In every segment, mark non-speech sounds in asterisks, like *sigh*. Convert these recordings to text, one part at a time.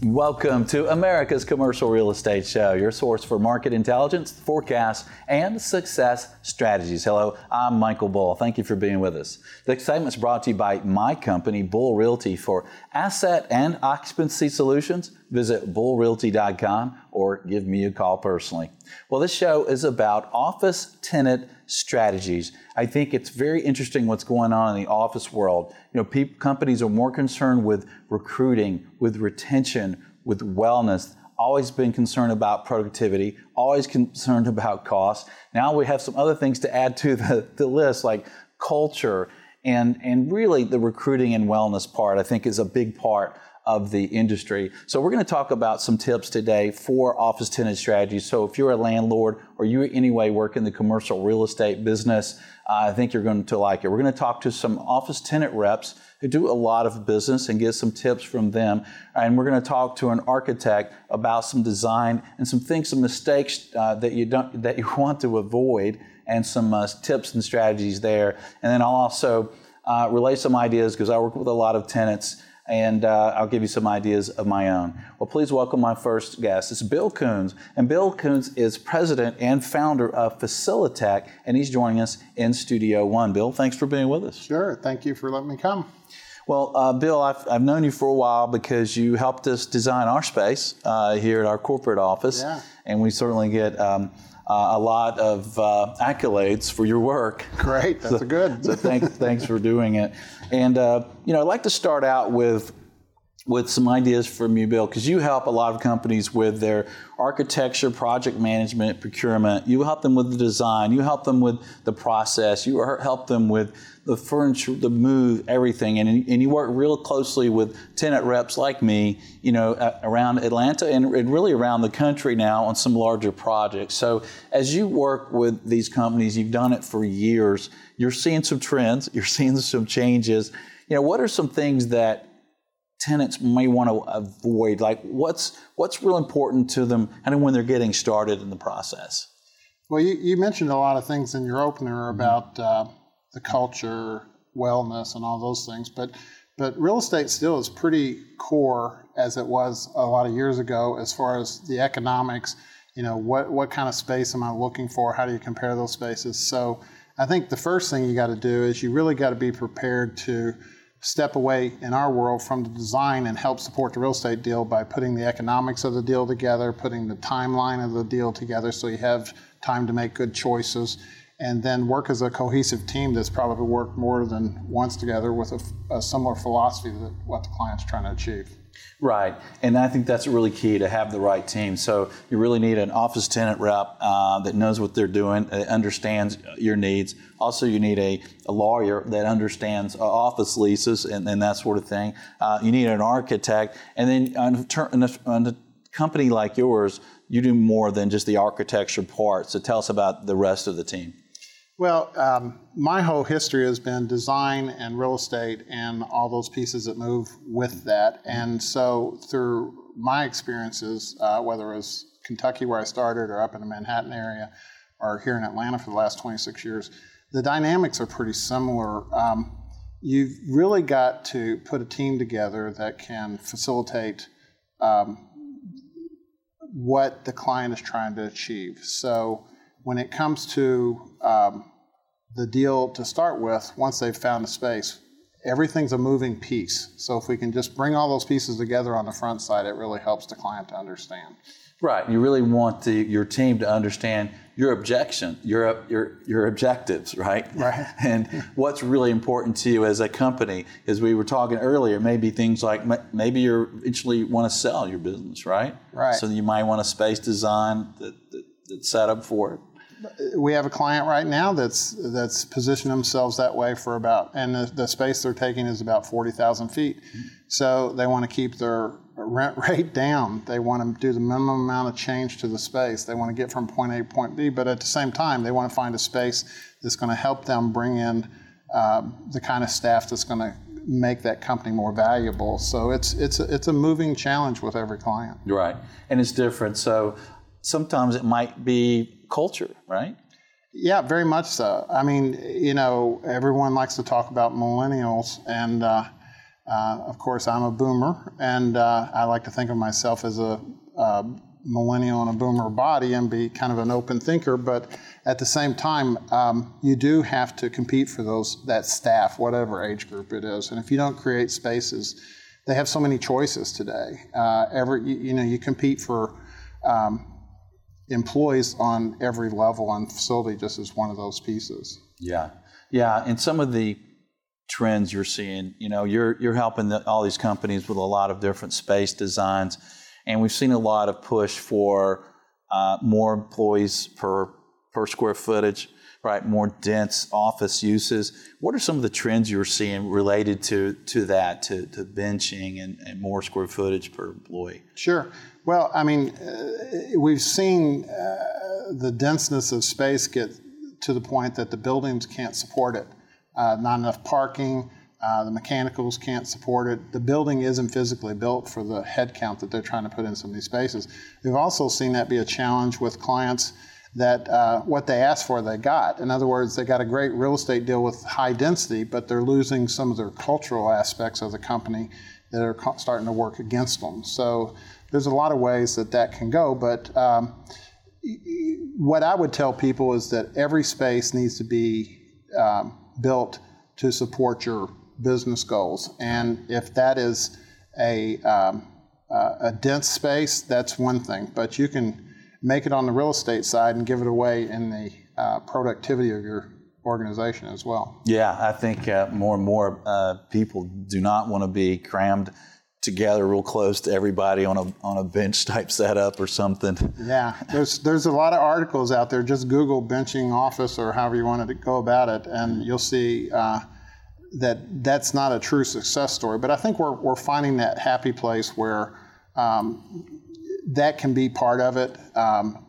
Welcome to America's Commercial Real Estate Show, your source for market intelligence, forecasts, and success strategies. Hello, I'm Michael Bull. Thank you for being with us. The excitement is brought to you by my company, Bull Realty, for asset and occupancy solutions. Visit bullrealty.com or give me a call personally. Well, this show is about office tenant strategies. I think it's very interesting what's going on in the office world. You know, companies are more concerned with recruiting, with retention, with wellness. Always been concerned about productivity, always concerned about cost. Now we have some other things to add to the, the list, like culture and, and really the recruiting and wellness part, I think, is a big part of the industry. So we're going to talk about some tips today for office tenant strategies. So if you're a landlord or you anyway work in the commercial real estate business, uh, I think you're going to like it. We're going to talk to some office tenant reps who do a lot of business and get some tips from them. And we're going to talk to an architect about some design and some things, some mistakes uh, that you don't that you *laughs* want to avoid, and some uh, tips and strategies there. And then I'll also uh, relay some ideas because I work with a lot of tenants and uh, I'll give you some ideas of my own. Well, please welcome my first guest. It's Bill Coons, and Bill Coons is president and founder of Facilitec, and he's joining us in Studio One. Bill, thanks for being with us. Sure, thank you for letting me come. Well, uh, Bill, I've, I've, known you for a while because you helped us design our space uh, here at our corporate office, yeah. and we certainly get. Um, uh, a lot of uh, accolades for your work. *laughs* Great, that's so, good. so thanks, thanks for doing it. And uh, you know, I'd like to start out with with some ideas from you, Bill, because you help a lot of companies with their architecture, project management, procurement. You help them with the design. You help them with the process. You help them with the furniture, the move, everything. And, and you work real closely with tenant reps like me, you know, around Atlanta and, and really around the country now on some larger projects. So as you work with these companies, you've done it for years. You're seeing some trends. You're seeing some changes. You know, what are some things that tenants may want to avoid? Like what's what's real important to them and when they're getting started in the process? Well, you, you mentioned a lot of things in your opener mm-hmm. about uh, the culture, wellness, and all those things, but but real estate still is pretty core as it was a lot of years ago as far as the economics. You know, what what kind of space am I looking for? How do you compare those spaces? So I think the first thing you got to do is you really got to be prepared to step away in our world from the design and help support the real estate deal by putting the economics of the deal together, putting the timeline of the deal together so you have time to make good choices, and then work as a cohesive team that's probably worked more than once together with a, a similar philosophy to what the client's trying to achieve. Right, and I think that's really key to have the right team. So you really need an office tenant rep uh, that knows what they're doing, uh, understands your needs. Also, you need a, a lawyer that understands uh, office leases and, and, that sort of thing. Uh, you need an architect, and then on, on, on a company like yours, you do more than just the architecture part. So tell us about the rest of the team. Well, um, my whole history has been design and real estate and all those pieces that move with that. And so, through my experiences, uh, whether it was Kentucky where I started or up in the Manhattan area or here in Atlanta for the last 26 years, the dynamics are pretty similar. Um, you've really got to put a team together that can facilitate um, what the client is trying to achieve. So, when it comes to um, the deal to start with, once they've found a space, everything's a moving piece. So if we can just bring all those pieces together on the front side, it really helps the client to understand. Right. You really want the, your team to understand your objection, your, your, your objectives, right? Right. *laughs* And what's really important to you as a company. As we were talking earlier, maybe things like maybe you eventually want to sell your business, right? Right. So you might want a space design that, that, that's set up for it we have a client right now that's that's positioned themselves that way for about, and the, the space they're taking is about forty thousand feet. So they want to keep their rent *laughs* rate down. They want to do the minimum amount of change to the space. They want to get from point A to point B, but at the same time, they want to find a space that's going to help them bring in uh, the kind of staff that's going to make that company more valuable. So it's it's a, it's a moving challenge with every client. Right, and it's different. So sometimes it might be culture, right? Yeah, very much so. I mean, you know, everyone likes to talk about millennials, and uh, Uh, of course, I'm a boomer, and uh, I like to think of myself as a, millennial in a boomer body and be kind of an open thinker. But at the same time, um, you do have to compete for those that staff, whatever age group it is. And if you don't create spaces, they have so many choices today. Uh, every you, you, know, you compete for um, employees on every level and facility just as one of those pieces. Yeah, yeah, and some of the trends you're seeing, you know, you're you're helping the, all these companies with a lot of different space designs, and we've seen a lot of push for uh, more employees per per square footage, right? More dense office uses. What are some of the trends you're seeing related to to that, to, to benching and, and more square footage per employee? Sure. Well, I mean, uh, we've seen uh, the denseness of space get to the point that the buildings can't support it. Uh, not enough parking, uh, the mechanicals can't support it. The building isn't physically built for the headcount that they're trying to put in some of these spaces. We've also seen that be a challenge with clients that uh, what they asked for, they got. In other words, they got a great real estate deal with high density, but they're losing some of their cultural aspects of the company that are starting to work against them. So there's a lot of ways that that can go, but um, what I would tell people is that every space needs to be um, built to support your business goals. And if that is a, um, uh, a dense space, that's one thing. But you can make it on the real estate side and give it away in the uh, productivity of your organization as well. Yeah, I think uh, more and more uh, people do not want to be crammed together real close to everybody on a on a bench type setup or something. Yeah, there's there's a lot of articles out there. Just Google benching office or however you wanted to go about it, and you'll see uh, that that's not a true success story. But I think we're we're finding that happy place where um, that can be part of it. Um,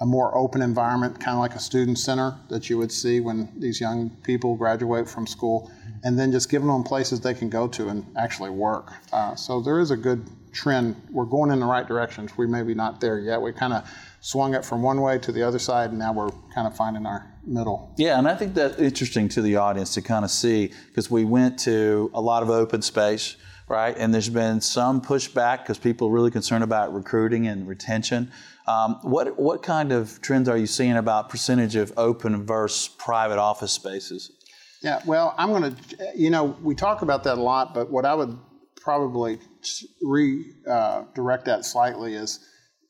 a more open environment, kind of like a student center that you would see when these young people graduate from school and then just giving them places they can go to and actually work. Uh, so there is a good trend. We're going in the right directions. We may be not there yet. We kind of swung it from one way to the other side, and now we're kind of finding our middle. Yeah, and I think that's interesting to the audience to kind of see because we went to a lot of open space, right? And there's been some pushback because people are really concerned about recruiting and retention. Um, what what kind of trends are you seeing about percentage of open versus private office spaces? Yeah, well, I'm going to, you know, we talk about that a lot, but what I would probably redirect uh, that slightly is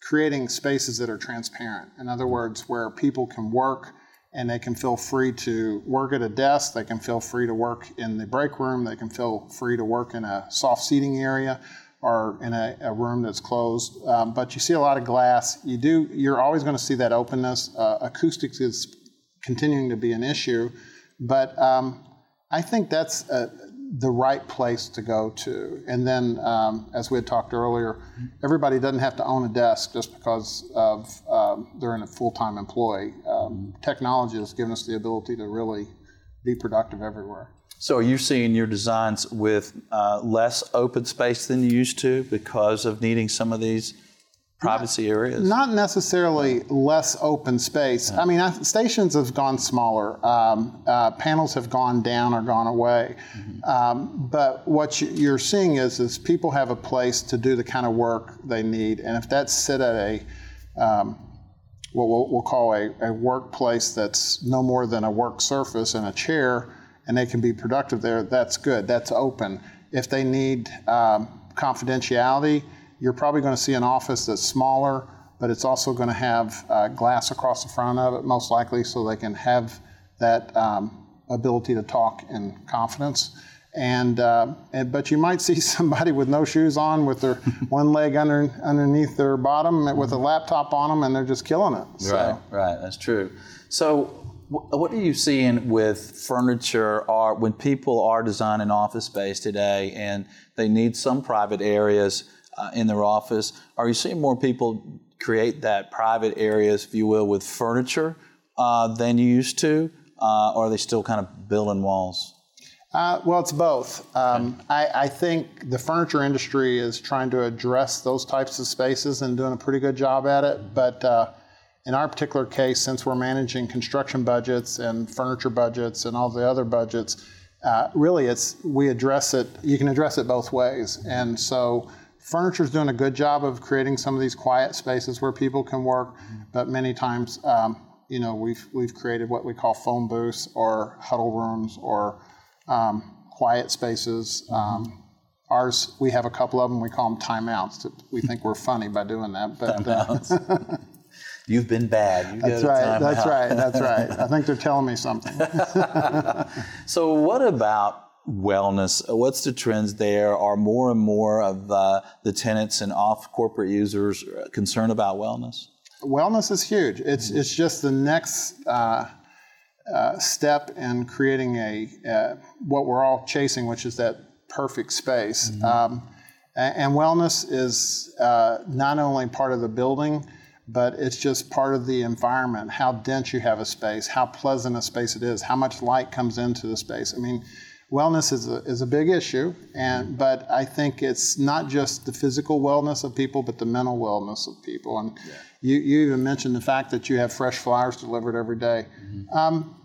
creating spaces that are transparent. In other words, where people can work and they can feel free to work at a desk, they can feel free to work in the break room, they can feel free to work in a soft seating area or in a, a room that's closed. Um, but you see a lot of glass. You do. You're always going to see that openness. Uh, acoustics is continuing to be an issue. But um, I think that's uh, the right place to go to. And then, um, as we had talked earlier, everybody doesn't have to own a desk just because of um, they're in a full-time employee. Um, technology has given us the ability to really be productive everywhere. So, are you seeing your designs with uh, less open space than you used to because of needing some of these privacy areas? Not necessarily less open space. Yeah. I mean, stations have gone smaller, um, uh, panels have gone down or gone away. Mm-hmm. Um, but what you're seeing is, is people have a place to do the kind of work they need, and if that's sit at a um, what we'll, we'll call a, a workplace that's no more than a work surface and a chair, and they can be productive there, that's good. That's open. If they need um, confidentiality, you're probably going to see an office that's smaller, but it's also going to have uh, glass across the front of it, most likely, so they can have that um, ability to talk in confidence. And, uh, and, but you might see *laughs* somebody with no shoes on, with their *laughs* one leg under, underneath their bottom, with a laptop on them, and they're just killing it. So. Right, right, that's true. So, what are you seeing with furniture or when people are designing office space today and they need some private areas? Uh, in their office. Are you seeing more people create that private areas, if you will, with furniture uh, than you used to? Uh, or are they still kind of building walls? Uh, well, it's both. Um, I, I, think the furniture industry is trying to address those types of spaces and doing a pretty good job at it. But uh, in our particular case, since we're managing construction budgets and furniture budgets and all the other budgets, uh, really it's we address it. You can address it both ways, and so furniture's doing a good job of creating some of these quiet spaces where people can work, but many times. Um, you know, we've we've created what we call phone booths or huddle rooms or um, quiet spaces. Um, ours, we have a couple of them. We call them timeouts. We think we're funny by doing that, but uh, *laughs* you've been bad. You that's right. That's out. right. That's right. I think they're telling me something. *laughs* so, what about wellness? What's the trends there? Are more and more of uh, the tenants and off corporate users concerned about wellness? Wellness is huge. It's mm-hmm. it's just the next. Uh, uh, step in creating a uh, what we're all chasing, which is that perfect space. Mm-hmm. Um, and wellness is uh, not only part of the building, but it's just part of the environment. How dense you have a space, how pleasant a space it is, how much light comes into the space. I mean, wellness is a, is a big issue, and but I think it's not just the physical wellness of people, but the mental wellness of people. And yeah. you, you even mentioned the fact that you have fresh flowers delivered every day. Mm-hmm. Um,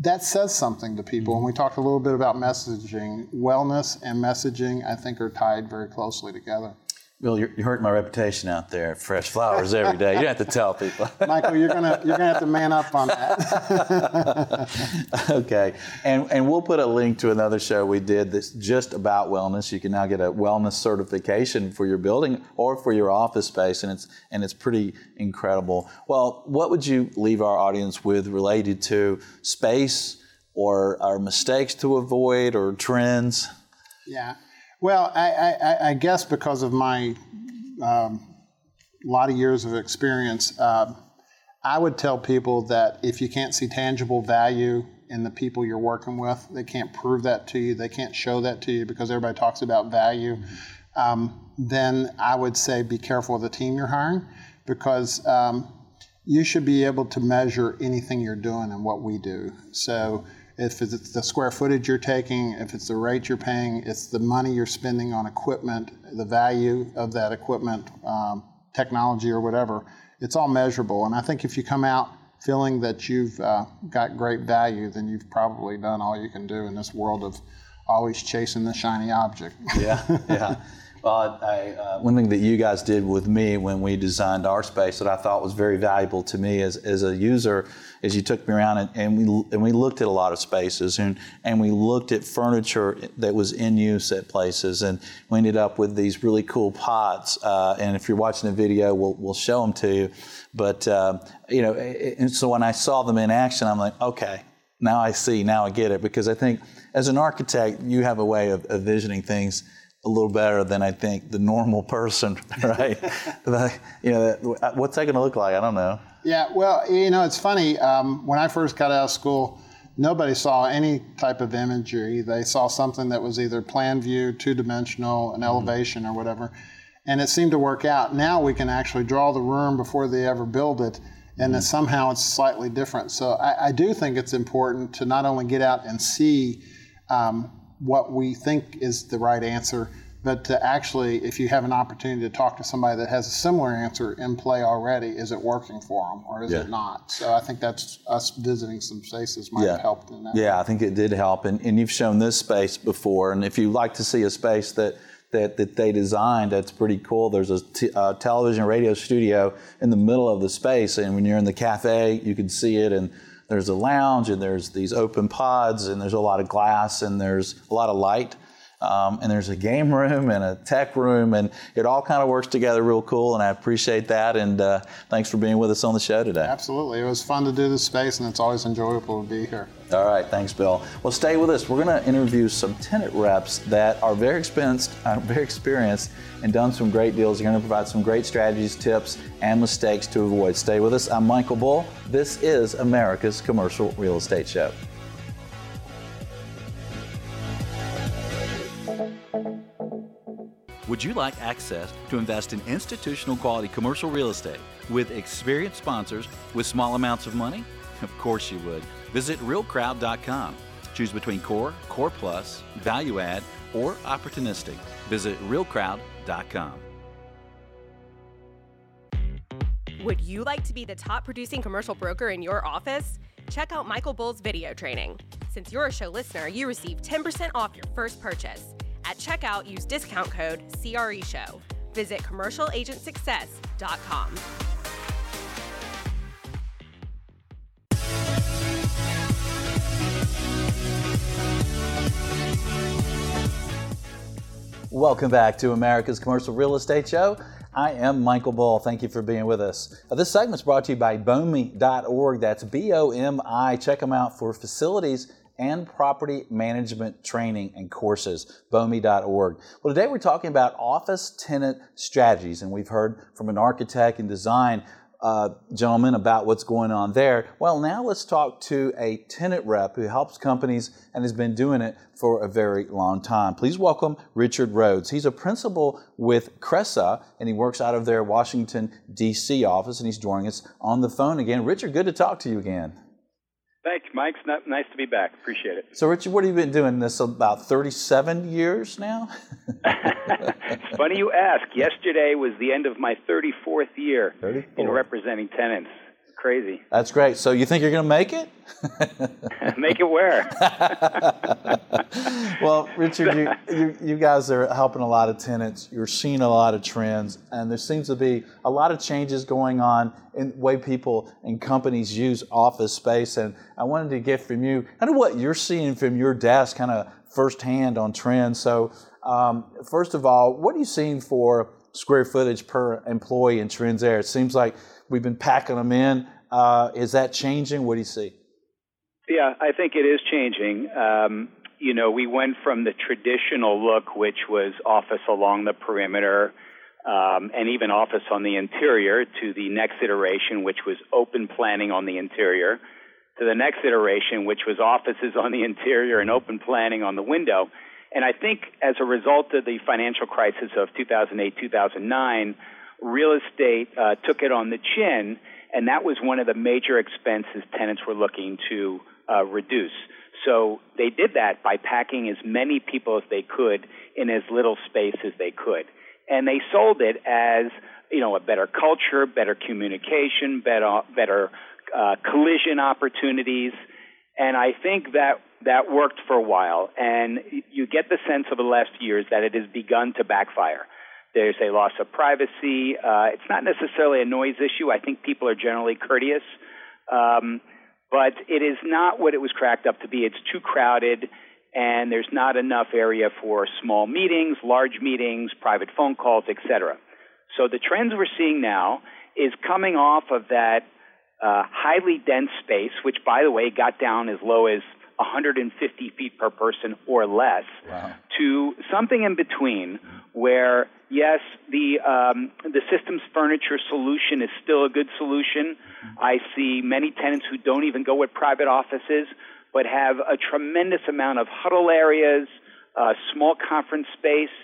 that says something to people. And we talked a little bit about messaging. Wellness and messaging, I think, are tied very closely together. Bill, you're, you're, hurting my reputation out there. Fresh flowers every day. You don't have to tell people. *laughs* Michael, you're gonna you're gonna have to man up on that. *laughs* okay, and and we'll put a link to another show we did that's just about wellness. You can now get a wellness certification for your building or for your office space, and it's and it's pretty incredible. Well, what would you leave our audience with related to space or our mistakes to avoid or trends? Yeah. Well, I, I, I guess because of my um, lot of years of experience, uh, I would tell people that if you can't see tangible value in the people you're working with, they can't prove that to you, they can't show that to you because everybody talks about value, um, then I would say be careful of the team you're hiring because um, you should be able to measure anything you're doing and what we do. So if it's the square footage you're taking, if it's the rate you're paying, it's the money you're spending on equipment, the value of that equipment, um, technology or whatever, it's all measurable. And I think if you come out feeling that you've uh, got great value, then you've probably done all you can do in this world of always chasing the shiny object. yeah, yeah. Well, I, uh, one thing that you guys did with me when we designed our space that I thought was very valuable to me as, as a user is you took me around and, and, we and we looked at a lot of spaces and, and we looked at furniture that was in use at places and we ended up with these really cool pods. Uh, and if you're watching the video, we'll, we'll show them to you. But, uh, you know, and so when I saw them in action, I'm like, okay, now I see, now I get it. Because I think as an architect, you have a way of, of visioning things a little better than I think the normal *laughs* person, right? *laughs* you know, what's that going to look like? I don't know. Yeah, well, you know, it's funny. Um, when I first got out of school, nobody saw any type of imagery. They saw something that was either plan view, two dimensional, an mm-hmm. elevation, or whatever. And it seemed to work out. Now we can actually draw the room before they ever build it, and mm-hmm. somehow it's slightly different. So I, I, do think it's important to not only get out and see um, what we think is the right answer, but to actually, if you have an opportunity to talk to somebody that has a similar answer in play already, is it working for them or is yeah. it not? So I think that's us visiting some spaces might yeah. have helped in that. Yeah, I think it did help. And, and you've shown this space before. And if you like to see a space that that, that they designed that's pretty cool. There's a t- uh, television radio studio in the middle of the space, and when you're in the cafe, you can see it. And there's a lounge and there's these open pods and there's a lot of glass and there's a lot of light. Um, and there's a game room and a tech room, and it all kind of works together real cool. And I appreciate that. And uh, thanks for being with us on the show today. Absolutely, it was fun to do this space, and it's always enjoyable to be here. All right, thanks, Bill. Well, stay with us. We're going to interview some tenant reps that are very experienced, uh, very experienced, and done some great deals. They're going to provide some great strategies, tips, and mistakes to avoid. Stay with us. I'm Michael Bull. This is America's Commercial Real Estate Show. Would you like access to invest in institutional quality commercial real estate with experienced sponsors with small amounts of money? Of course you would. Visit realcrowd.com. Choose between core, core plus, value add, or opportunistic. Visit realcrowd.com. Would you like to be the top producing commercial broker in your office? check out Michael Bull's video training. Since you're a show listener, you receive 10% off your first purchase. At checkout, use discount code CRESHOW. Visit commercialagentsuccess.com. Welcome back to America's Commercial Real Estate Show. I am Michael Bull. Thank you for being with us. This segment is brought to you by BOMI.org. That's B O M I. Check them out for facilities and property management training and courses. BOMI.org. Well, today we're talking about office tenant strategies, and we've heard from an architect and design uh, gentleman about what's going on there. Well, now let's talk to a tenant rep who helps companies and has been doing it for a very long time. Please welcome Richard Rhodes. He's a principal with Cresa and he works out of their Washington, D.C. office and he's joining us on the phone again. Richard, good to talk to you again. Thanks, Mike. It's nice to be back. Appreciate it. So, Richard, what have you been doing this about 37 years now? it's *laughs* funny you ask. Yesterday was the end of my 34th year 34. in representing tenants. Crazy. That's great. So you think you're going to make it? *laughs* make it where? *laughs* well, Richard, you, you, you, guys are helping a lot of tenants. You're seeing a lot of trends, and there seems to be a lot of changes going on in the way people and companies use office space. And I wanted to get from you kind of what you're seeing from your desk, kind of firsthand on trends. So, um, first of all, what are you seeing for square footage per employee and trends there? It seems like we've been packing them in. Uh, is that changing? What do you see? Yeah, I think it is changing. Um, you know, we went from the traditional look, which was office along the perimeter um, and even office on the interior, to the next iteration, which was open planning on the interior, to the next iteration, which was offices on the interior and open planning on the window. And I think as a result of the financial crisis of 2008, 2009, real estate uh, took it on the chin, and that was one of the major expenses tenants were looking to uh, reduce. So they did that by packing as many people as they could in as little space as they could. And they sold it as, you know, a better culture, better communication, better, better uh, collision opportunities. And I think that that worked for a while. And you get the sense over the last years that it has begun to backfire. There's a loss of privacy. Uh, it's not necessarily a noise issue. I think people are generally courteous. Um, but it is not what it was cracked up to be. It's too crowded, and there's not enough area for small meetings, large meetings, private phone calls, etc. So the trends we're seeing now is coming off of that uh, highly dense space, which, by the way, got down as low as 150 feet per person or less, wow. to something in between, where yes, the um, the systems furniture solution is still a good solution. I see many tenants who don't even go with private offices, but have a tremendous amount of huddle areas, uh, small conference space,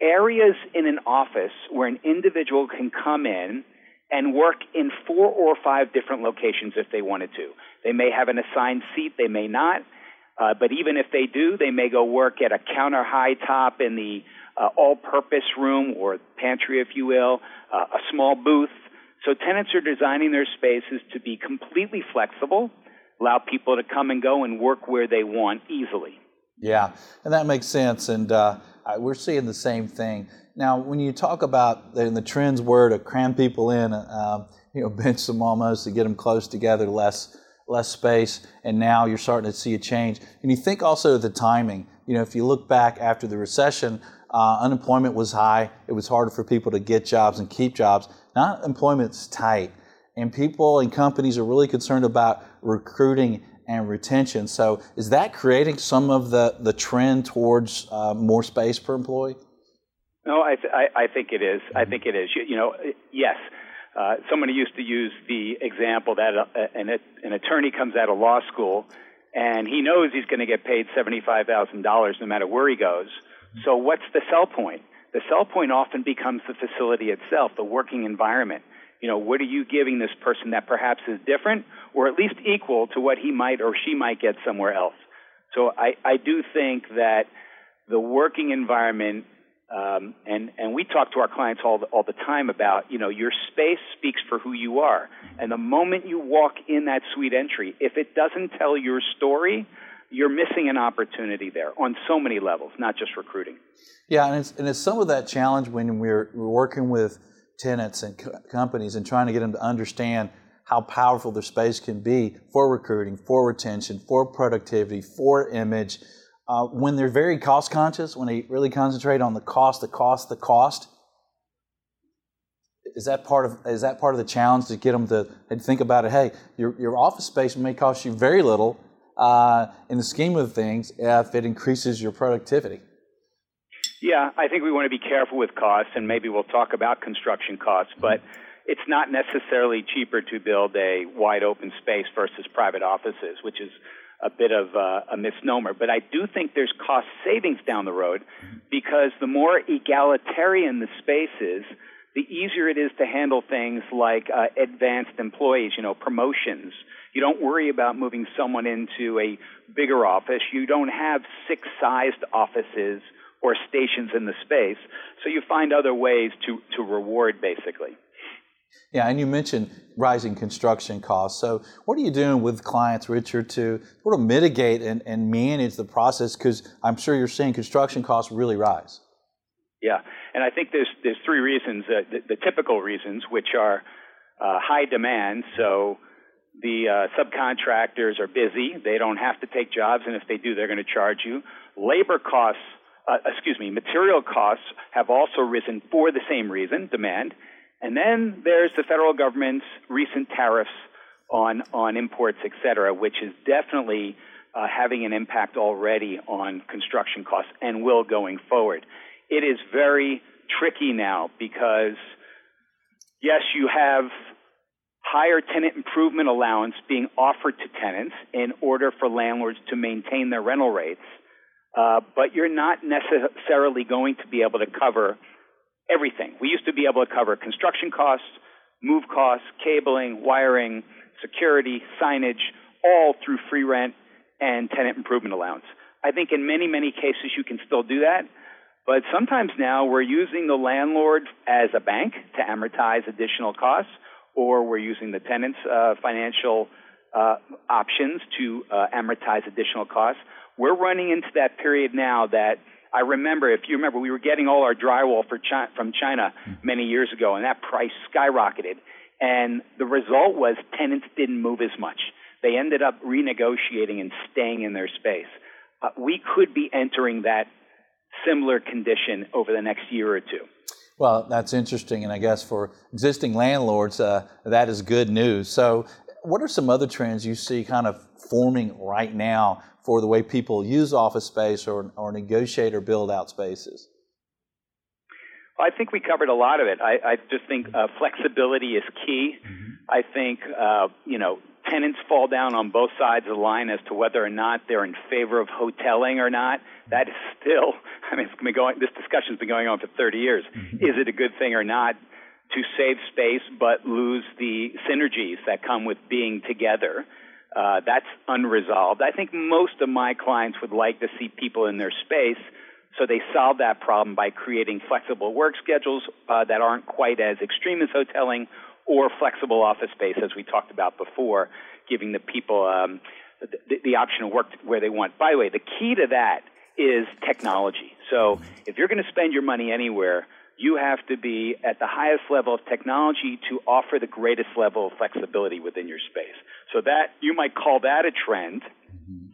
areas in an office where an individual can come in and work in four or five different locations if they wanted to. They may have an assigned seat, they may not. Uh, but even if they do, they may go work at a counter high top in the uh, all-purpose room or pantry, if you will, uh, a small booth. So tenants are designing their spaces to be completely flexible, allow people to come and go and work where they want easily. Yeah, and that makes sense. And uh, we're seeing the same thing. Now, when you talk about the, the trends were to cram people in, uh, you know, *laughs* bench them almost to get them close together, less less space, and now you're starting to see a change. And you think also of the timing. You know, if you look back after the recession, uh, unemployment was high. It was harder for people to get jobs and keep jobs. Now employment's tight, and people and companies are really concerned about recruiting and retention. So, is that creating some of the, the trend towards uh, more space per employee? No, I, th- I, I think it is. I think it is. You, you know, yes. Uh, somebody used to use the example that a, uh, an, an attorney comes out of law school and he knows he's going to get paid $75,000 no matter where he goes. So what's the sell point? The sell point often becomes the facility itself, the working environment. You know, what are you giving this person that perhaps is different or at least equal to what he might or she might get somewhere else? So I, I do think that the working environment Um, and and we talk to our clients all the, all the time about you know your space speaks for who you are, and the moment you walk in that suite entry, if it doesn't tell your story, you're missing an opportunity there on so many levels, not just recruiting. Yeah, and it's, and it's some of that challenge when we're, we're working with tenants and co- companies and trying to get them to understand how powerful their space can be for recruiting, for retention, for productivity, for image. Uh, when they're very cost conscious, when they really concentrate on the cost, the cost, the cost, is that part of is that part of the challenge to get them to think about it? Hey, your your office space may cost you very little uh, in the scheme of things if it increases your productivity. Yeah, I think we want to be careful with costs, and maybe we'll talk about construction costs, but it's not necessarily cheaper to build a wide open space versus private offices, which is a bit of uh, a misnomer. But I do think there's cost savings down the road because the more egalitarian the space is, the easier it is to handle things like uh, advanced employees, you know, promotions. You don't worry about moving someone into a bigger office. You don't have six sized offices or stations in the space. So you find other ways to, to reward basically. Yeah, and you mentioned rising construction costs. So, what are you doing with clients, Richard, to sort of mitigate and, and manage the process? Because I'm sure you're seeing construction costs really rise. Yeah, and I think there's there's three reasons. Uh, the, the, typical reasons, which are uh, high demand. So the uh, subcontractors are busy; they don't have to take jobs, and if they do, they're going to charge you. Labor costs uh, excuse me, material costs have also risen for the same reason, demand. And then there's the federal government's recent tariffs on, on imports, et cetera, which is definitely uh, having an impact already on construction costs and will going forward. It is very tricky now because, yes, you have higher tenant improvement allowance being offered to tenants in order for landlords to maintain their rental rates uh, but you're not necessarily going to be able to cover everything. We used to be able to cover construction costs, move costs, cabling, wiring, security, signage, all through free rent and tenant improvement allowance. I think in many, many cases you can still do that, but sometimes now we're using the landlord as a bank to amortize additional costs, or we're using the tenant's uh, financial uh, options to uh, amortize additional costs. We're running into that period now that I remember, if you remember, we were getting all our drywall China, from China many years ago, and that price skyrocketed. And the result was tenants didn't move as much. They ended up renegotiating and staying in their space. Uh, we could be entering that similar condition over the next year or two. Well, that's interesting, and I guess for existing landlords, uh, that is good news. So, what are some other trends you see kind of forming right now for the way people use office space or, or negotiate or build out spaces? I think we covered a lot of it. I, I just think uh, flexibility is key. Mm-hmm. I think uh, you know tenants fall down on both sides of the line as to whether or not they're in favor of hoteling or not. That is still, *laughs* I mean, it's been going. This discussion's been going on for 30 years. Mm-hmm. Is it a good thing or not to save space but lose the synergies that come with being together? Uh, that's unresolved. I think most of my clients would like to see people in their space, so they solve that problem by creating flexible work schedules uh, that aren't quite as extreme as hoteling, or flexible office space, as we talked about before, giving the people um, the, the option to work where they want. By the way, the key to that is technology. So if you're going to spend your money anywhere, you have to be at the highest level of technology to offer the greatest level of flexibility within your space. So that you might call that a trend. Mm-hmm.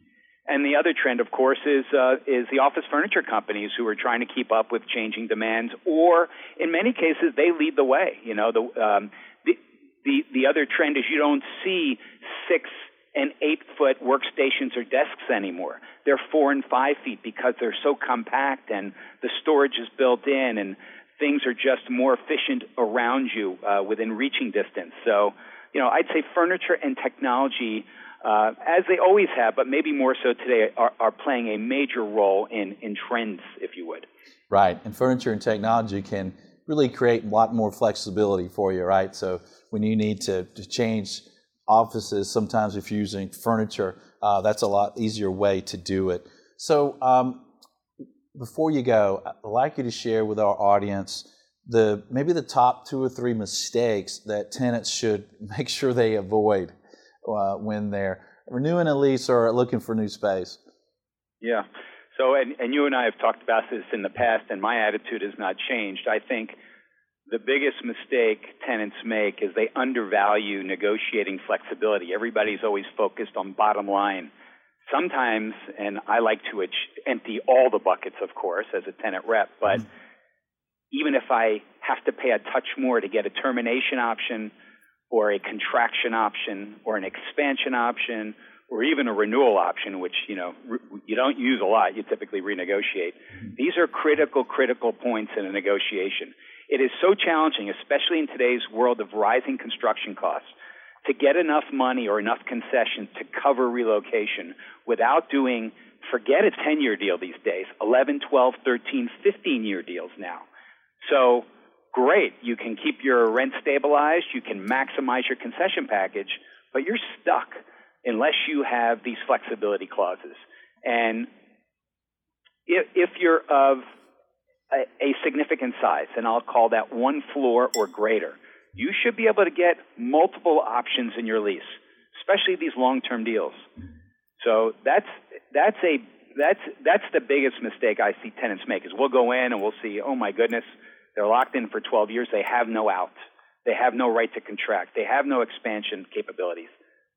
And the other trend, of course, is uh, is the office furniture companies who are trying to keep up with changing demands, or in many cases, they lead the way. You know, the um, the the, the other trend is you don't see six and eight foot workstations or desks anymore. They're four and five feet because they're so compact and the storage is built in and things are just more efficient around you uh, within reaching distance. So, you know, I'd say furniture and technology, uh, as they always have, but maybe more so today, are, are playing a major role in, in trends, if you would. Right, and furniture and technology can really create a lot more flexibility for you, right? So when you need to, to change offices, sometimes if you're using furniture, uh, that's a lot easier way to do it. So um, before you go, I'd like you to share with our audience the maybe the top two or three mistakes that tenants should *laughs* make sure they avoid uh, when they're renewing a lease or looking for new space. Yeah. So, and, and you and I have talked about this in the past, and my attitude has not changed. I think the biggest mistake tenants make is they undervalue negotiating flexibility. Everybody's always focused on bottom line. Sometimes, and I like to empty all the buckets, of course, as a tenant rep, but mm-hmm. Even if I have to pay a touch more to get a termination option or a contraction option or an expansion option or even a renewal option, which you know you don't use a lot, you typically renegotiate. These are critical, critical points in a negotiation. It is so challenging, especially in today's world of rising construction costs, to get enough money or enough concessions to cover relocation without doing, forget a 10 year deal these days, 11, 12, 13, 15 year deals now. So, great, you can keep your rent stabilized, you can maximize your concession package, but you're stuck unless you have these flexibility clauses. And if, if you're of a, a significant size, and I'll call that one floor or greater, you should be able to get multiple options in your lease, especially these long-term deals. So that's that's a that's that's the biggest mistake I see tenants make is we'll go in and we'll see, oh my goodness, they're locked in for 12 years, they have no out, they have no right to contract, they have no expansion capabilities.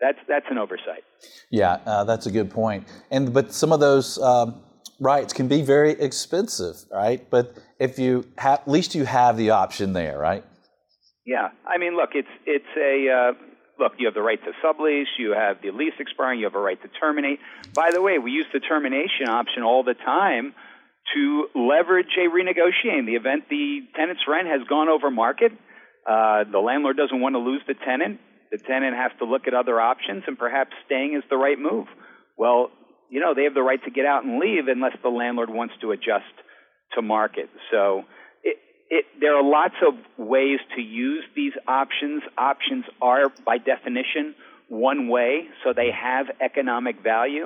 That's that's an oversight. Yeah, uh, that's a good point. And but some of those um, rights can be very expensive, right? But if you have, at least you have the option there, right? Yeah, I mean, look, it's it's a uh, look. You have the right to sublease. You have the lease expiring. You have a right to terminate. By the way, we use the termination option all the time to leverage a renegotiating. The event the tenant's rent has gone over market, uh, the landlord doesn't want to lose the tenant. The tenant has to look at other options, and perhaps staying is the right move. Well, you know, they have the right to get out and leave unless the landlord wants to adjust to market. So it, it, there are lots of ways to use these options. Options are, by definition, one way, so they have economic value.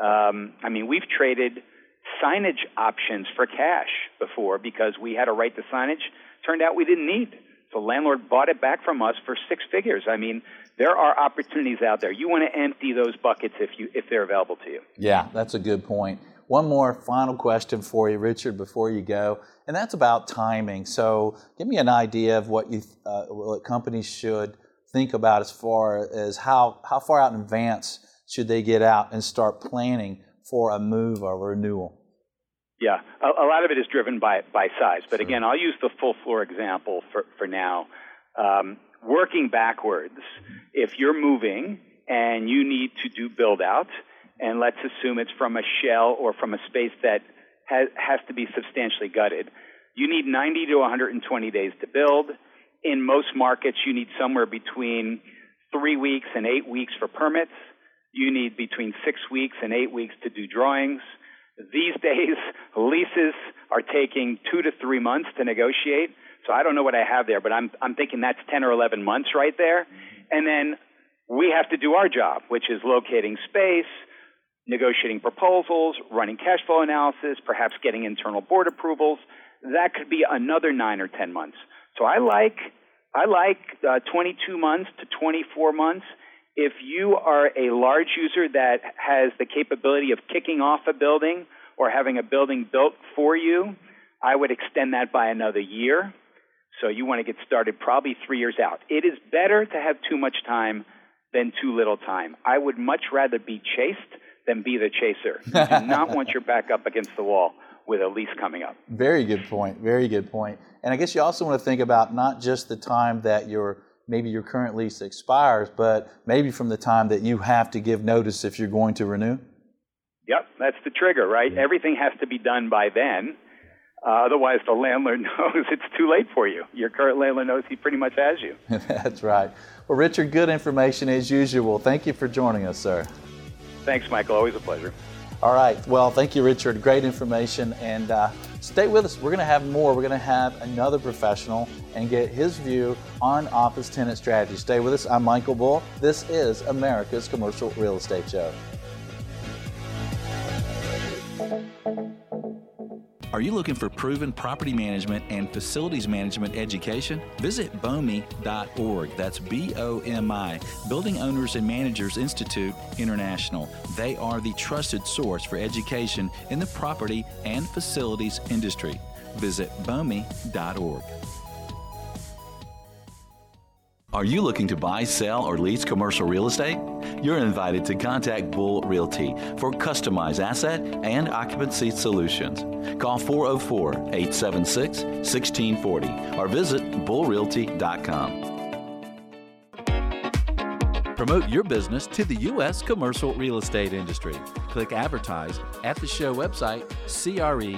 Um, I mean, we've traded signage options for cash before because we had a right to signage. Turned out we didn't need. The landlord bought it back from us for six figures. I mean, there are opportunities out there. You want to empty those buckets if you if they're available to you. Yeah, that's a good point. One more final question for you, Richard, before you go, and that's about timing. So, give me an idea of what you uh, what companies should think about as far as how how far out in advance should they get out and start planning for a move or renewal. Yeah, a, a, lot of it is driven by by size. But again, I'll use the full floor example for for now. Um, working backwards, if you're moving and you need to do build out, and let's assume it's from a shell or from a space that has has to be substantially gutted, you need 90 to 120 days to build. In most markets, you need somewhere between three weeks and eight weeks for permits. You need between six weeks and eight weeks to do drawings. These days, *laughs* leases are taking two to three months to negotiate. So I don't know what I have there, but I'm I'm thinking that's 10 or 11 months right there. And then we have to do our job, which is locating space, negotiating proposals, running cash flow analysis, perhaps getting internal board approvals. That could be another 9 or 10 months. So I like I like uh, 22 months to 24 months if you are a large user that has the capability of kicking off a building or having a building built for you, I would extend that by another year. So you want to get started probably three years out. It is better to have too much time than too little time. I would much rather be chased than be the chaser. You do *laughs* not want your back up against the wall with a lease coming up. Very good point. Very good point. And I guess you also want to think about not just the time that you're maybe your current lease expires, but maybe from the time that you have to give notice if you're going to renew? Yep, that's the trigger, right? Yeah. Everything has to be done by then. Uh, otherwise, the landlord *laughs* knows it's too late for you. Your current landlord knows he pretty much has you. *laughs* that's right. Well, Richard, good information as usual. Thank you for joining us, sir. Thanks, Michael. Always a pleasure. All right. Well, thank you, Richard. Great information. And uh, stay with us. We're going to have more. We're going to have another professional and get his view on office tenant strategy. Stay with us. I'm Michael Bull. This is America's Commercial Real Estate Show. Are you looking for proven property management and facilities management education? Visit BOMI.org. That's B O M I, Building Owners and Managers Institute International. They are the trusted source for education in the property and facilities industry. Visit BOMI.org. Are you looking to buy, sell, or lease commercial real estate? You're invited to contact Bull Realty for customized asset and occupancy solutions. Call 404 876 1640 or visit bullrealty.com. Promote your business to the U.S. commercial real estate industry. Click advertise at the show website, creshow.com.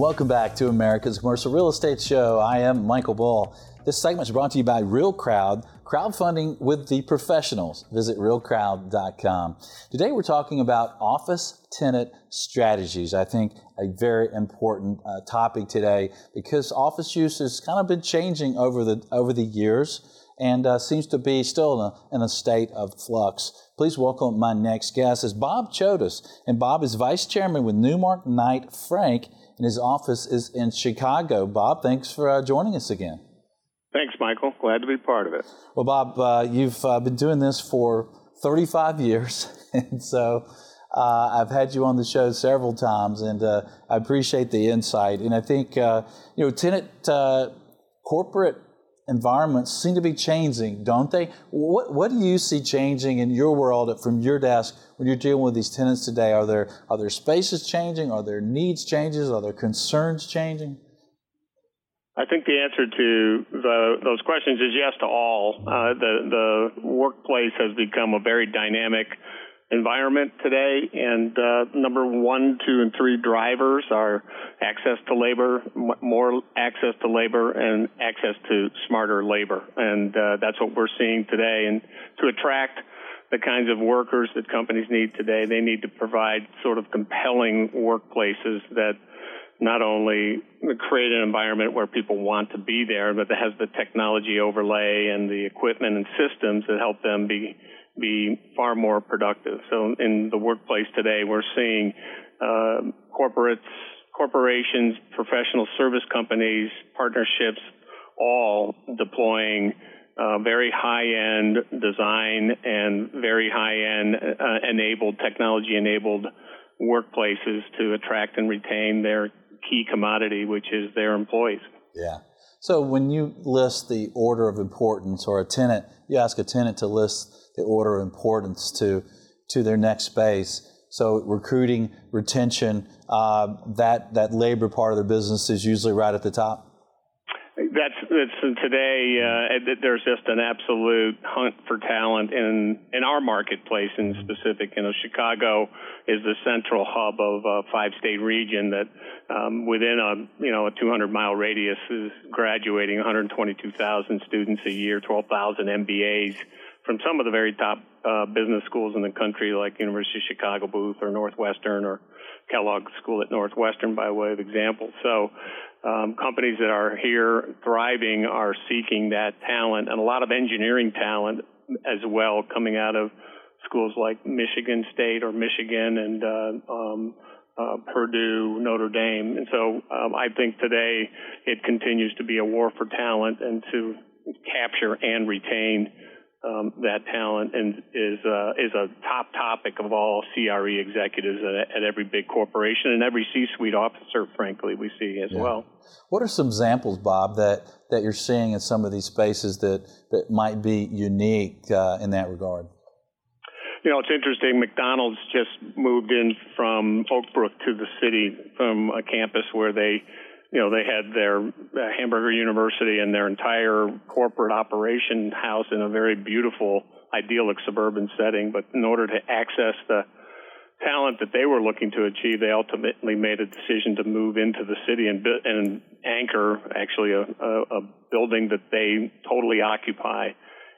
Welcome back to America's Commercial Real Estate Show. I am Michael Bull. This segment is brought to you by Real Crowd, crowdfunding with the professionals. Visit realcrowd.com. Today we're talking about office tenant strategies. I think a very important uh, topic today because office use has kind of been changing over the over the years and uh, seems to be still in a, in a state of flux. Please welcome my next guest is Bob Chodos, and Bob is vice chairman with Newmark Knight Frank and his office is in Chicago. Bob, thanks for uh, joining us again. Thanks, Michael. Glad to be part of it. Well, Bob, uh, you've uh, been doing this for 35 years, *laughs* and so uh, I've had you on the show several times, and uh, I appreciate the insight. And I think uh, you know, tenant corporate environments seem to be changing, don't they? What What do you see changing in your world from your desk when you're dealing with these tenants today? Are there are there spaces changing? Are there needs changes? Are there concerns changing? I think the answer to the, those questions is yes to all. Uh, the the workplace has become a very dynamic environment today. And uh, number one, two, and three drivers are access to labor, more access to labor, and access to smarter labor. And uh, that's what we're seeing today. And to attract the kinds of workers that companies need today, they need to provide sort of compelling workplaces that not only create an environment where people want to be there, but that has the technology overlay and the equipment and systems that help them be be far more productive. So in the workplace today, we're seeing uh, corporates, corporations, professional service companies, partnerships, all deploying uh, very high-end design and very high-end uh, enabled technology enabled workplaces to attract and retain their key commodity, which is their employees. Yeah. So when you list the order of importance or a tenant, you ask a tenant to list the order of importance to to their next space. So recruiting, retention, uh, that that labor part of their business is usually right at the top. That's, that's today. Uh, there's just an absolute hunt for talent in in our marketplace in specific. You know, Chicago is the central hub of a five-state region that, um, within a you know a 200 mile radius, is graduating 122,000 students a year, 12,000 MBAs from some of the very top uh, business schools in the country, like University of Chicago Booth or Northwestern or Kellogg School at Northwestern, by way of example. So, um, companies that are here thriving are seeking that talent and a lot of engineering talent as well coming out of schools like Michigan State or Michigan and uh, um, uh, Purdue, Notre Dame. And so um, I think today it continues to be a war for talent and to capture and retain um, that talent and is uh, is a top topic of all CRE executives at, at every big corporation and every C-suite officer. Frankly, we see as yeah. well. What are some examples, Bob, that that you're seeing in some of these spaces that that might be unique uh, in that regard? You know, it's interesting. McDonald's just moved in from Oak Brook to the city from a campus where they you know, they had their uh, Hamburger University and their entire corporate operation house in a very beautiful, idyllic suburban setting. But in order to access the talent that they were looking to achieve, they ultimately made a decision to move into the city and, and anchor actually a, a, a building that they totally occupy.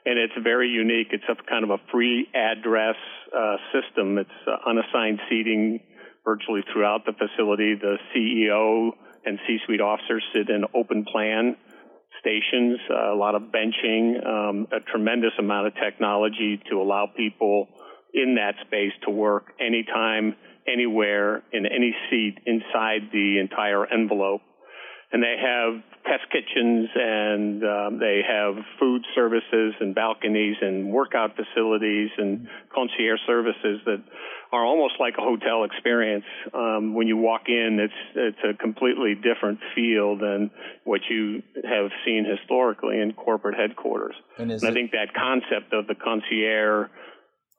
And it's very unique. It's a kind of a free address uh, system. It's uh, unassigned seating virtually throughout the facility. The CEO and C-suite officers sit in open plan stations, uh, a lot of benching, um, a tremendous amount of technology to allow people in that space to work anytime, anywhere, in any seat inside the entire envelope. And they have test kitchens and um, they have food services and balconies and workout facilities and concierge services that are almost like a hotel experience. Um, when you walk in, it's it's a completely different feel than what you have seen historically in corporate headquarters. And, and I think that concept of the concierge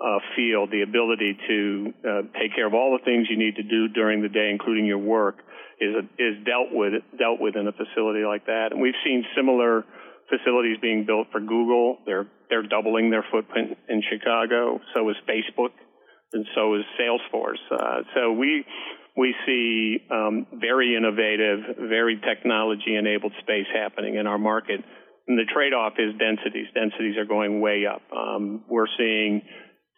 uh, feel, the ability to uh, take care of all the things you need to do during the day, including your work, is a, is dealt with dealt with in a facility like that. And we've seen similar facilities being built for Google. They're they're doubling their footprint in Chicago. So is Facebook and so is Salesforce. Uh, so we we see um, very innovative, very technology-enabled space happening in our market. And the trade-off is densities. Densities are going way up. Um, we're seeing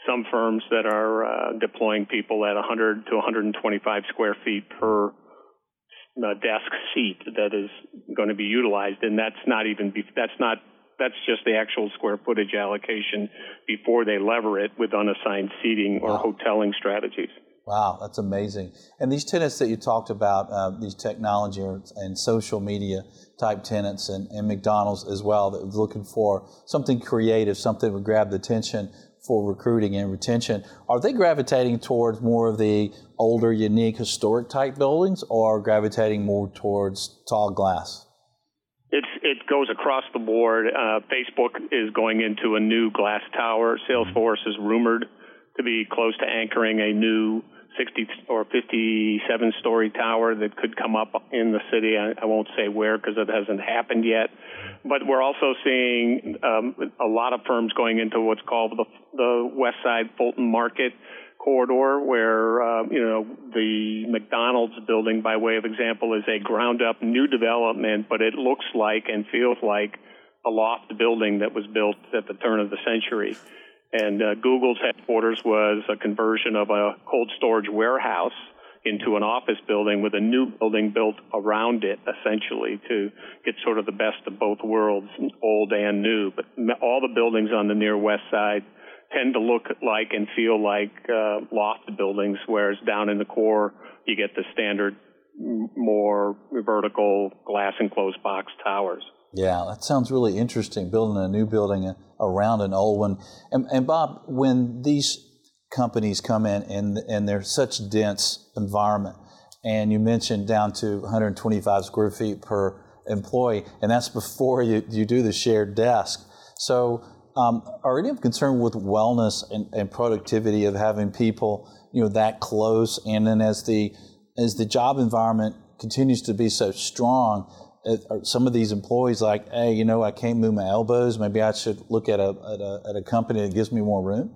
some firms that are uh, deploying people at 100 to 125 square feet per uh, desk seat that is going to be utilized, and that's not even be- that's not that's just the actual square footage allocation before they lever it with unassigned seating or wow. hoteling strategies. Wow, that's amazing. And these tenants that you talked about, uh, these technology and social media type tenants and, and McDonald's as well, that was looking for something creative, something that would grab the attention for recruiting and retention. Are they gravitating towards more of the older, unique, historic type buildings or gravitating more towards tall glass? It's it goes across the board. Uh, Facebook is going into a new glass tower. Salesforce is rumored to be close to anchoring a new 60 or 57 story tower that could come up in the city. I, I won't say where because it hasn't happened yet. But we're also seeing um, a lot of firms going into what's called the, the West Side Fulton Market corridor where uh, you know the McDonald's building, by way of example, is a ground-up new development, but it looks like and feels like a loft building that was built at the turn of the century. And uh, Google's headquarters was a conversion of a cold storage warehouse into an office building with a new building built around it, essentially, to get sort of the best of both worlds, old and new. But all the buildings on the near west side tend to look like and feel like uh, loft buildings, whereas down in the core you get the standard, more vertical glass enclosed box towers. Yeah, that sounds really interesting. Building a new building around an old one. And, and Bob, when these companies come in and, and they're such dense environment, and you mentioned down to 125 square feet per employee, and that's before you, you do the shared desk. So um, are any of concern with wellness and, and, productivity of having people, you know, that close? And then as the as the job environment continues to be so strong, uh, some of these employees like, hey, you know, I can't move my elbows. Maybe I should look at a at a, at a company that gives me more room.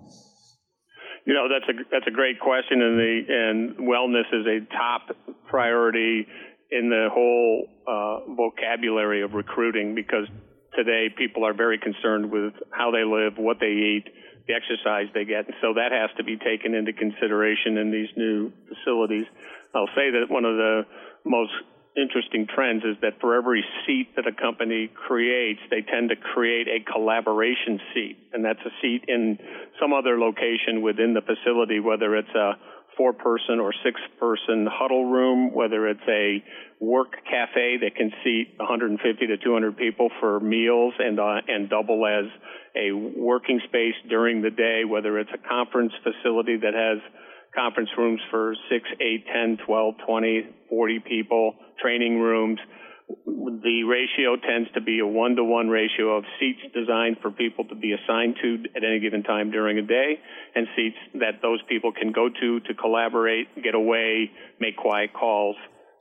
You know, that's a that's a great question, and the and wellness is a top priority in the whole uh, vocabulary of recruiting because today people are very concerned with how they live, what they eat, the exercise they get. And so that has to be taken into consideration in these new facilities. I'll say that one of the most interesting trends is that for every seat that a company creates, they tend to create a collaboration seat. And that's a seat in some other location within the facility, whether it's a four person or six person huddle room, whether it's a work cafe that can seat 150 to 200 people for meals and, uh, and double as a working space during the day, whether it's a conference facility that has conference rooms for 6, 8, 10, 12, 20, 40 people, training rooms the ratio tends to be a one to one ratio of seats designed for people to be assigned to at any given time during a day and seats that those people can go to to collaborate, get away, make quiet calls.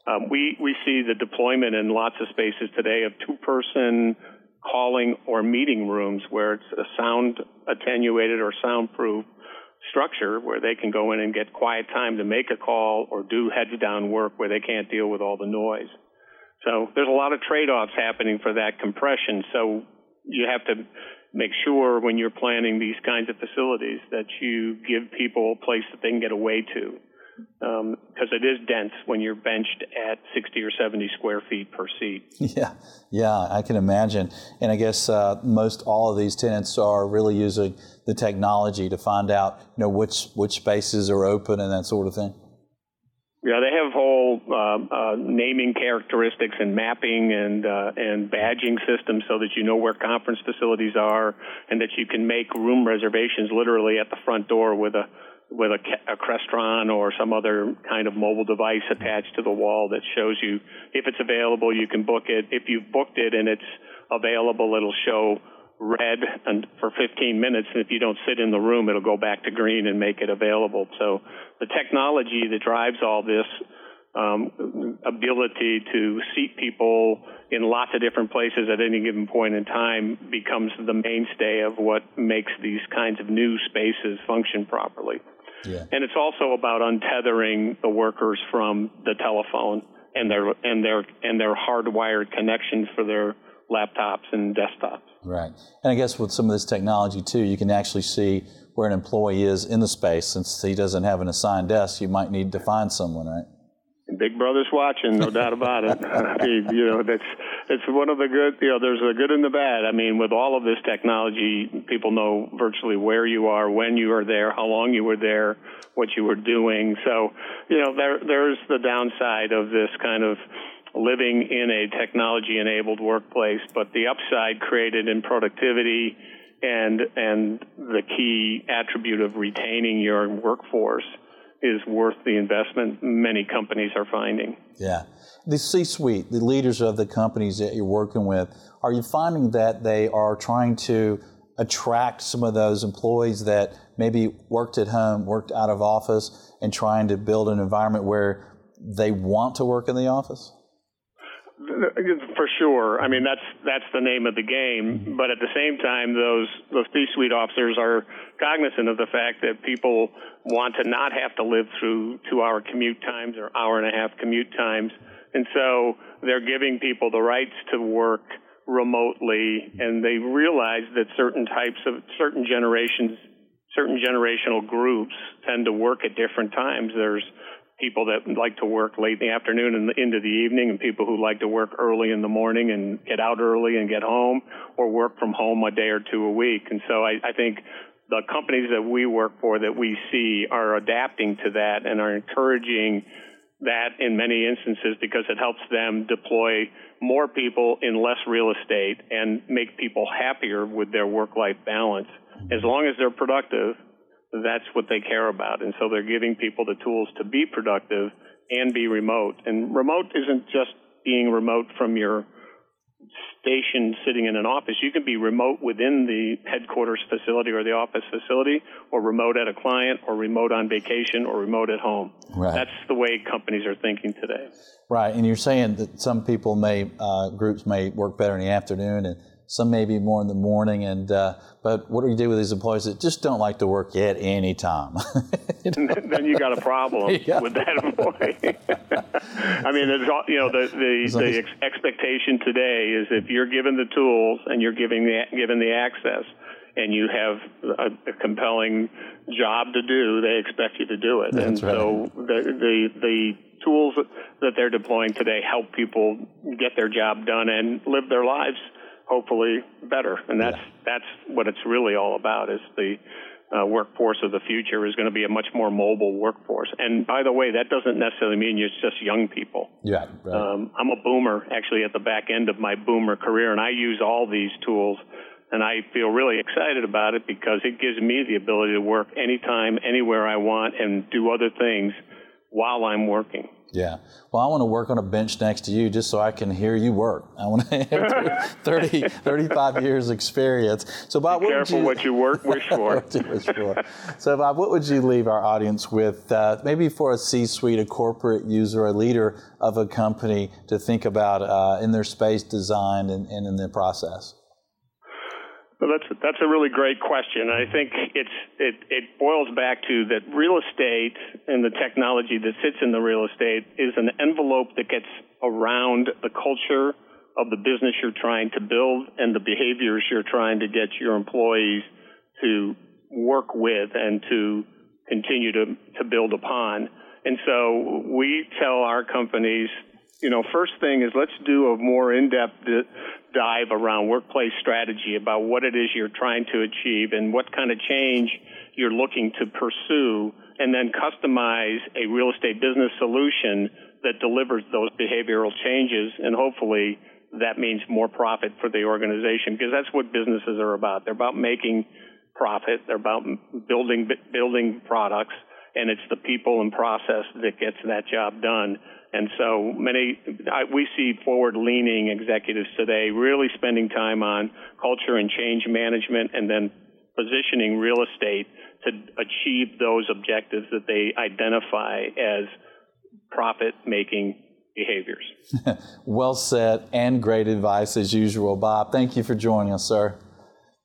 Um, we, we see the deployment in lots of spaces today of two person calling or meeting rooms where it's a sound attenuated or soundproof structure where they can go in and get quiet time to make a call or do heads down work where they can't deal with all the noise. So there's a lot of trade-offs happening for that compression. So you have to make sure when you're planning these kinds of facilities that you give people a place that they can get away to. because um, it is dense when you're benched at 60 or 70 square feet per seat. *laughs* Yeah, yeah, I can imagine. And I guess uh, most all of these tenants are really using the technology to find out, you know, which which spaces are open and that sort of thing. Yeah, they have whole uh, uh, naming characteristics and mapping and uh, and badging systems so that you know where conference facilities are and that you can make room reservations literally at the front door with a with a, a Crestron or some other kind of mobile device attached to the wall that shows you if it's available, you can book it. If you've booked it and it's available, it'll show red and for 15 minutes. And if you don't sit in the room, it'll go back to green and make it available. So the technology that drives all this um, ability to seat people in lots of different places at any given point in time becomes the mainstay of what makes these kinds of new spaces function properly. Yeah. And it's also about untethering the workers from the telephone and their and their and their hardwired connections for their laptops and desktops. Right. And I guess with some of this technology too, you can actually see where an employee is in the space. Since he doesn't have an assigned desk, you might need to find someone, right? Big Brother's watching, no doubt about it. *laughs* *laughs* I mean, you know, that's it's one of the good. You know, there's the good and the bad. I mean, with all of this technology, people know virtually where you are, when you are there, how long you were there, what you were doing. So, you know, there there's the downside of this kind of living in a technology-enabled workplace, but the upside created in productivity and and the key attribute of retaining your workforce is worth the investment many companies are finding. Yeah. The C suite, the leaders of the companies that you're working with, are you finding that they are trying to attract some of those employees that maybe worked at home, worked out of office, and trying to build an environment where they want to work in the office? For sure. I mean, that's that's the name of the game. Mm-hmm. But at the same time, those those C-suite officers are cognizant of the fact that people want to not have to live through two-hour commute times or hour and a half commute times, and so they're giving people the rights to work remotely, and they realize that certain types of certain generations, certain generational groups tend to work at different times. There's people that like to work late in the afternoon and into the evening, and people who like to work early in the morning and get out early and get home, or work from home a day or two a week. And so I, I think the companies that we work for that we see are adapting to that and are encouraging that in many instances because it helps them deploy more people in less real estate and make people happier with their work life balance. As long as they're productive, that's what they care about. And so they're giving people the tools to be productive and be remote. And remote isn't just being remote from your station sitting in an office. You can be remote within the headquarters facility or the office facility, or remote at a client, or remote on vacation, or remote at home. Right. That's the way companies are thinking today. Right. And you're saying that some people may, uh, groups may work better in the afternoon and some maybe more in the morning. And uh, but what do you do with these employees that just don't like to work at any time? *laughs* you then you got a problem *laughs* yeah. with that employee. *laughs* I mean, it's all, you know the the, the ex- expectation today is if you're given the tools and you're giving the given the access. And you have a, a compelling job to do. They expect you to do it, That's and right. so the, the the tools that they're deploying today help people get their job done and live their lives hopefully better. And that's yeah. that's what it's really all about. Is the uh, workforce of the future is going to be a much more mobile workforce. And by the way, that doesn't necessarily mean it's just young people. Yeah, right. um, I'm a boomer, actually, at the back end of my boomer career, and I use all these tools. And I feel really excited about it because it gives me the ability to work anytime, anywhere I want, and do other things while I'm working. Yeah. Well, I want to work on a bench next to you just so I can hear you work. I want to *laughs* have *laughs* 30, 35 years experience. So, Bob, Be what careful would you, what you work, wish *laughs* for. wish for. So, Bob, what would you leave our audience with, uh, maybe for a C-suite, a corporate user, a leader of a company to think about uh, in their space design and, and in the process? Well, that's that's a really great question. I think it's it it boils back to that real estate and the technology that sits in the real estate is an envelope that gets around the culture of the business you're trying to build and the behaviors you're trying to get your employees to work with and to continue to to build upon. And so we tell our companies, you know, first thing is let's do a more in-depth dive around workplace strategy about what it is you're trying to achieve and what kind of change you're looking to pursue, and then customize a real estate business solution that delivers those behavioral changes, and hopefully that means more profit for the organization because that's what businesses are about. They're about making profit. They're about building building products, and it's the people and process that gets that job done. And so many, I, we see forward-leaning executives today really spending time on culture and change management, and then positioning real estate to achieve those objectives that they identify as profit-making behaviors. *laughs* well said, and great advice as usual, Bob. Thank you for joining us, sir.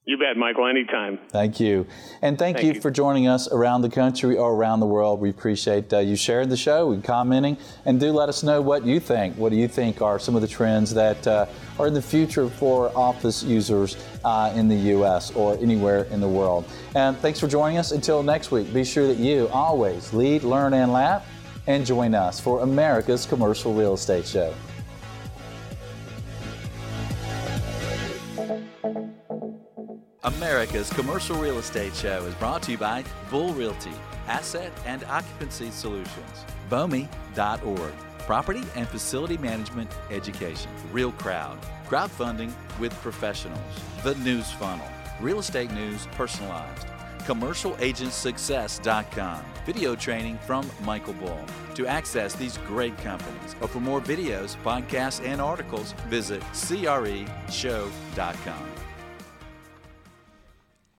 You bet, Michael, anytime. Thank you. And thank, thank you, you, for joining us around the country or around the world. We appreciate uh, you sharing the show and commenting. And do let us know what you think. What do you think are some of the trends that uh, are in the future for office users uh, in the U.S. or anywhere in the world? And thanks for joining us. Until next week, be sure that you always lead, learn, and laugh. And join us for America's Commercial Real Estate Show. America's Commercial Real Estate Show is brought to you by Bull Realty, Asset and Occupancy Solutions, BOMI.org, Property and Facility Management Education, Real Crowd, Crowdfunding with Professionals, The News Funnel, Real Estate News Personalized, CommercialAgentSuccess.com, video training from Michael Bull. To access these great companies or for more videos, podcasts, and articles, visit CREShow.com.